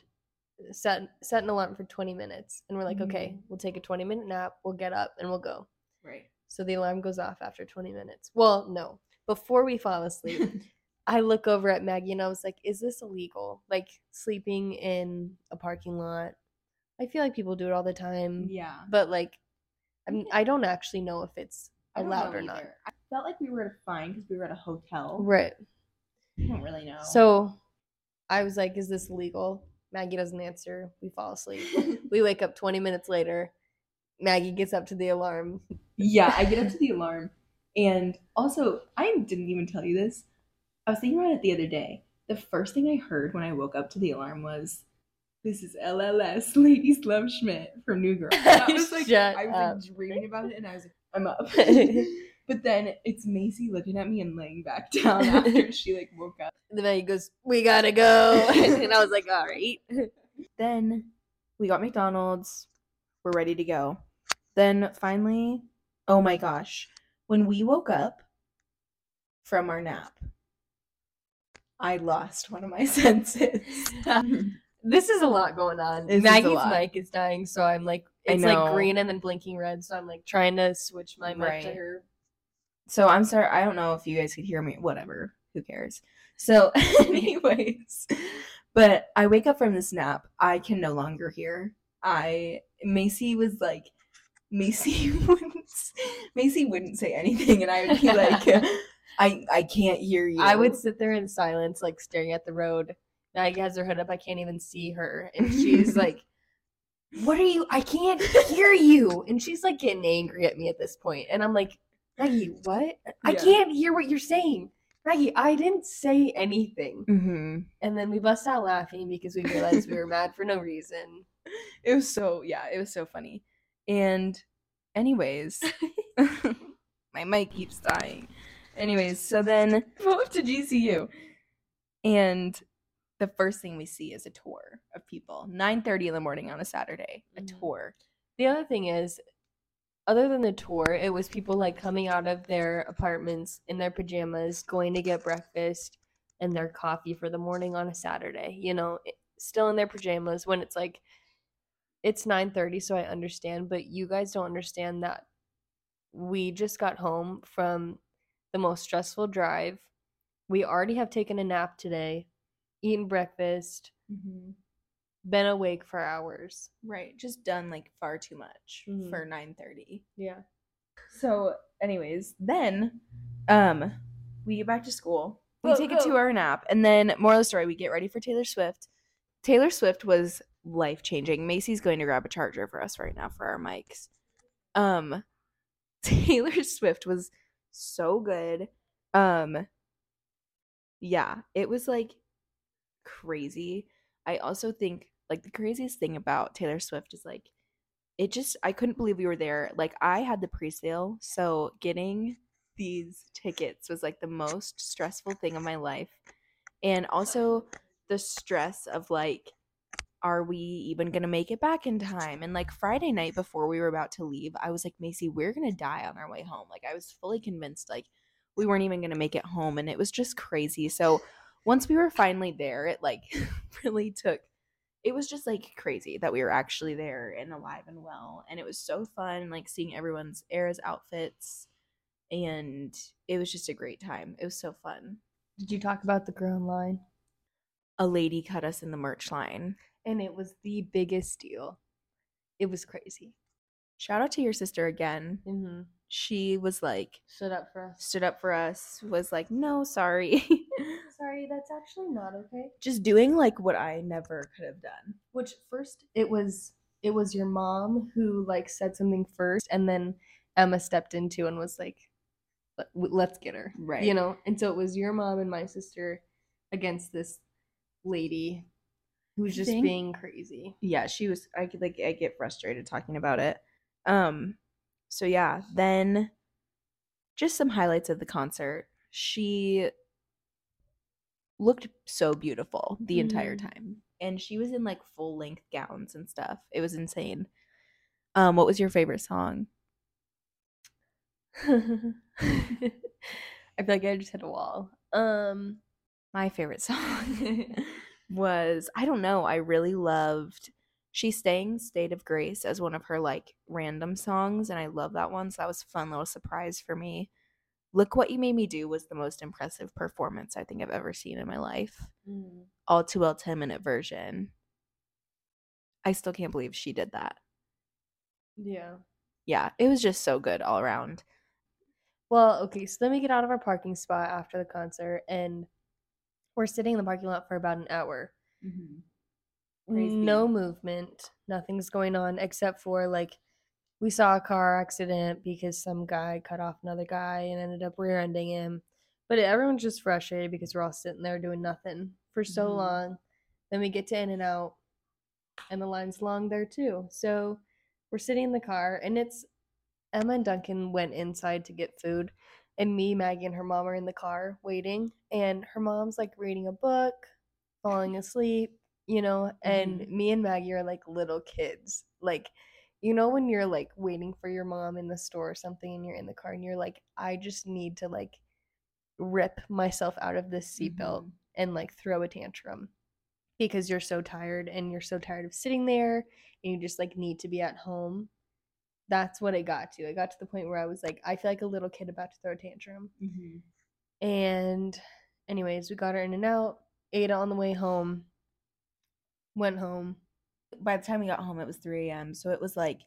set set an alarm for 20 minutes and we're like okay Mhm. we'll take a 20 minute nap we'll get up and we'll go Right. so the alarm goes off after 20 minutes well no before we fall asleep I look over at Maggie and I was like, is this illegal? Like sleeping in a parking lot. I feel like people do it all the time. yeah. But like I mean, I don't actually know if it's allowed or not. I felt like we were fine because we were at a hotel. Right. I don't really know. So I was like, is this illegal? Maggie doesn't answer. We fall asleep. we wake up 20 minutes later Maggie gets up to the alarm. Yeah, I get up to the alarm. And also, I didn't even tell you this. I was thinking about it the other day. The first thing I heard when I woke up to the alarm was, This is LLS, Ladies Love Schmidt from New Girl. And I was like, Shut I was up. like dreaming about it and I was like, I'm up. But then it's Macy looking at me and laying back down after she like woke up. And then he goes, "We gotta go," and I was like, "All right." Then we got McDonald's. We're ready to go. Then finally, oh my gosh, when we woke up from our nap, I lost one of my senses. This is a lot going on. This Maggie's mic is dying, so I'm like, it's like green and then blinking red. So I'm like trying to switch my mic to her. So I'm sorry. I don't know if you guys could hear me. Whatever. Who cares? So, anyways, but I wake up from this nap. I can no longer hear. I Macy was like, Macy wouldn't. Macy wouldn't say anything, and I would be like, I I can't hear you. I would sit there in silence, like staring at the road. Maggie has her hood up. I can't even see her, and she's like, "What are you? I can't hear you." And she's like getting angry at me at this point, and I'm like, "Maggie, what? I can't hear what you're saying." Maggie, I didn't say anything. Mm-hmm. And then we bust out laughing because we realized we were mad for no reason. It was so yeah, it was so funny. And anyways, my mic keeps dying. Anyways, so then we up to GCU, and the first thing we see is a tour of people. Nine thirty in the morning on a Saturday, a Mhm. tour. The other thing is, other than the tour, it was people like coming out of their apartments in their pajamas, going to get breakfast and their coffee for the morning on a Saturday. You know, still in their pajamas when it's like it's 9:30, so I understand, but you guys don't understand that we just got home from the most stressful drive. We already have taken a nap today, eaten breakfast, mm-hmm. Been awake for hours. Right, just done like far too much Mhm. for nine thirty. Yeah. So, anyways, then um we get back to school. We Go, take a two hour nap, and then moral of the story, we get ready for Taylor Swift. Taylor Swift was life changing. Macy's going to grab a charger for us right now for our mics. Um Taylor Swift was so good. Um yeah, it was like crazy. I also think like the craziest thing about Taylor Swift is like it just I couldn't believe we were there. Like I had the pre-sale, so getting these tickets was like the most stressful thing of my life. And also the stress of like are we even going to make it back in time? And like Friday night before we were about to leave, I was like, Macy, we're going to die on our way home. Like I was fully convinced like we weren't even going to make it home and it was just crazy. So once we were finally there, it like really took it was just like crazy that we were actually there and alive and well and it was so fun like seeing everyone's eras outfits and it was just a great time it was so fun Did you talk about the girl in line? a lady cut us in the merch line And it was the biggest deal. It was crazy. shout out to your sister again Mm-hmm. she was like Stood up for us. stood up for us was like no sorry Sorry, that's actually not okay. just doing like what i never could have done Which first it was it was your mom who like said something first, and then Emma stepped into and was like, "Let- "Let's get her." Right. You know, and so it was your mom and my sister against this lady who was just think- being crazy. yeah she was i could like i get frustrated talking about it um so yeah then just some highlights of the concert she looked so beautiful the entire Mhm. time and she was in like full length gowns and stuff it was insane um what was your favorite song I feel like I just hit a wall. Um, my favorite song was I don't know. I really loved She Sang State of Grace as one of her like random songs, and I love that one. So that was a fun little surprise for me. Look What You Made Me Do was the most impressive performance I think I've ever seen in my life. Mm. All too well 10 minute version. I still can't believe she did that. yeah. Yeah, it was just so good all around. Well, okay, so then we get out of our parking spot after the concert and we're sitting in the parking lot for about an hour. Mm-hmm. Be. No movement, nothing's going on except for like we saw a car accident because some guy cut off another guy and ended up rear-ending him. But everyone's just frustrated because we're all sitting there doing nothing for so Mhm. long. Then we get to In and Out, and the line's long there too. So we're sitting in the car, and it's Emma and Duncan went inside to get food, and me, Maggie, and her mom are in the car waiting. And her mom's like reading a book, falling asleep, you know, and Mhm. me and Maggie are like little kids. Like, you know, when you're like waiting for your mom in the store or something, and you're in the car, and you're like, I just need to like rip myself out of this seatbelt Mhm. and like throw a tantrum because you're so tired and you're so tired of sitting there and you just like need to be at home. That's what it got to. I got to the point where I was like, I feel like a little kid about to throw a tantrum. Mhm. And anyways, we got her in and out, ate on the way home, went home. By the time we got home, it was 3 a.m. So it was like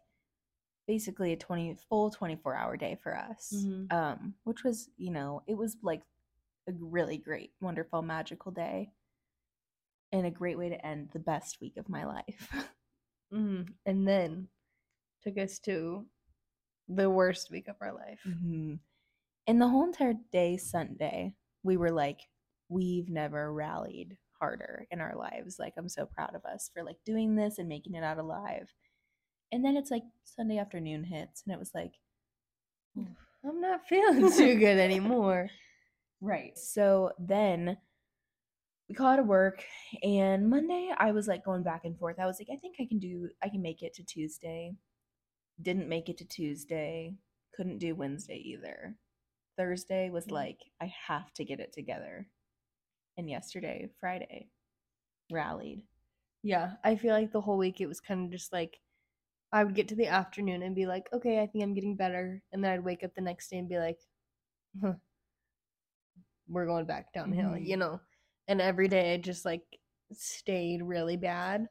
basically a 20 full 24 hour day for us. Mhm. Um, which was, you know, it was like a really great, wonderful, magical day. And a great way to end the best week of my life. Mm. And then took us to the worst week of our life. hmm And the whole entire day, Sunday, we were like, we've never rallied harder in our lives. Like, I'm so proud of us for like doing this and making it out alive. And then it's like Sunday afternoon hits, and it was like, I'm not feeling too good anymore. right. So then we call out of work, and Monday I was like going back and forth. I was like, I think I can do, I can make it to Tuesday. Didn't make it to Tuesday. Couldn't do Wednesday either. Thursday was Mm. like, I have to get it together. And yesterday, Friday, rallied. Yeah, I feel like the whole week it was kind of just like I would get to the afternoon and be like, okay, I think I'm getting better. And then I'd wake up the next day and be like, huh, we're going back downhill, Mhm. you know? And every day it just like stayed really bad.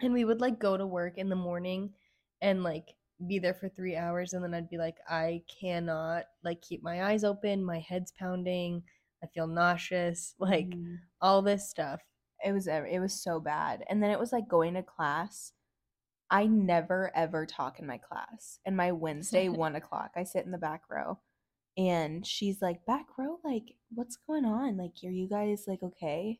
And we would like go to work in the morning and like be there for three hours. And then I'd be like, I cannot like keep my eyes open. My head's pounding. I feel nauseous. Like Mhm. all this stuff. it was it was so bad and then it was like going to class i never ever talk in my class and my wednesday one o'clock i sit in the back row and she's like back row like what's going on like are you guys like okay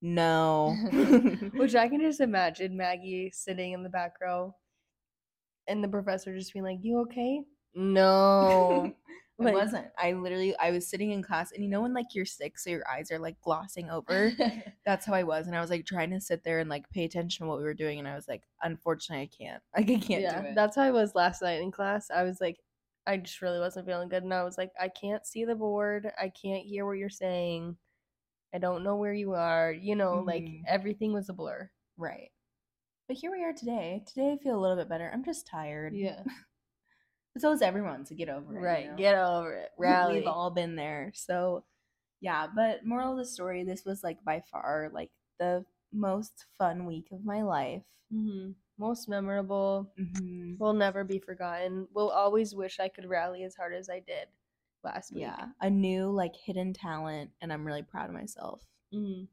no Which I can just imagine Maggie sitting in the back row and the professor just being like, You okay? No. Like- wasn't. I literally I was sitting in class and you know when like you're sick so your eyes are like glossing over. That's how I was and I was like trying to sit there and like pay attention to what we were doing and I was like unfortunately I can't. Like I can't yeah, do it. that's how I was last night in class. I was like, I just really wasn't feeling good. And I was like, I can't see the board. I can't hear what you're saying. I don't know where you are. You know, like Mhm. everything was a blur. Right. But here we are today. Today I feel a little bit better. I'm just tired. Yeah. So is everyone to get over it. you Right. know? Get over it. Rally. We've all been there. So yeah, but moral of the story, this was like by far like the most fun week of my life. hmm Most memorable. Mm-hmm. Will never be forgotten. Will always wish I could rally as hard as I did last week. Yeah, a new like hidden talent, and I'm really proud of myself. hmm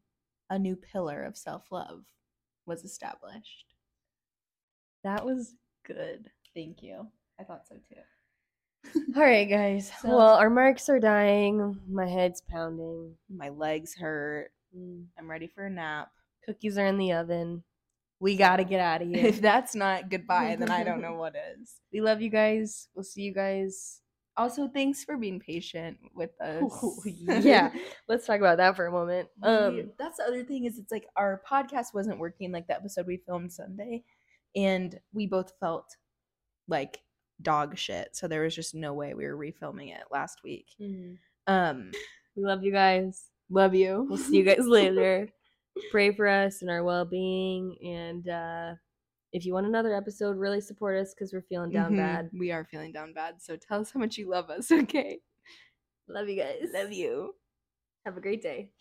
A new pillar of self love was established. That was good. Thank you. I thought so too. All right, guys. So- well, our marks are dying. My head's pounding. My legs hurt. Mm. I'm ready for a nap. Cookies are in the oven. We got to get out of here. If that's not goodbye, then I don't know what is. we love you guys. We'll see you guys. Also, thanks for being patient with us. yeah. Let's talk about that for a moment. Um, that's the other thing is it's like our podcast wasn't working like the episode we filmed Sunday, and we both felt like dog shit. So there was just no way we were refilming it last week. Um, we love you guys. love you. We'll see you guys later. Pray for us and our well being. And uh, if you want another episode, really support us because we're feeling down Mhm. bad. We are feeling down bad. So tell us how much you love us. Okay. Love you guys. Love you. Have a great day.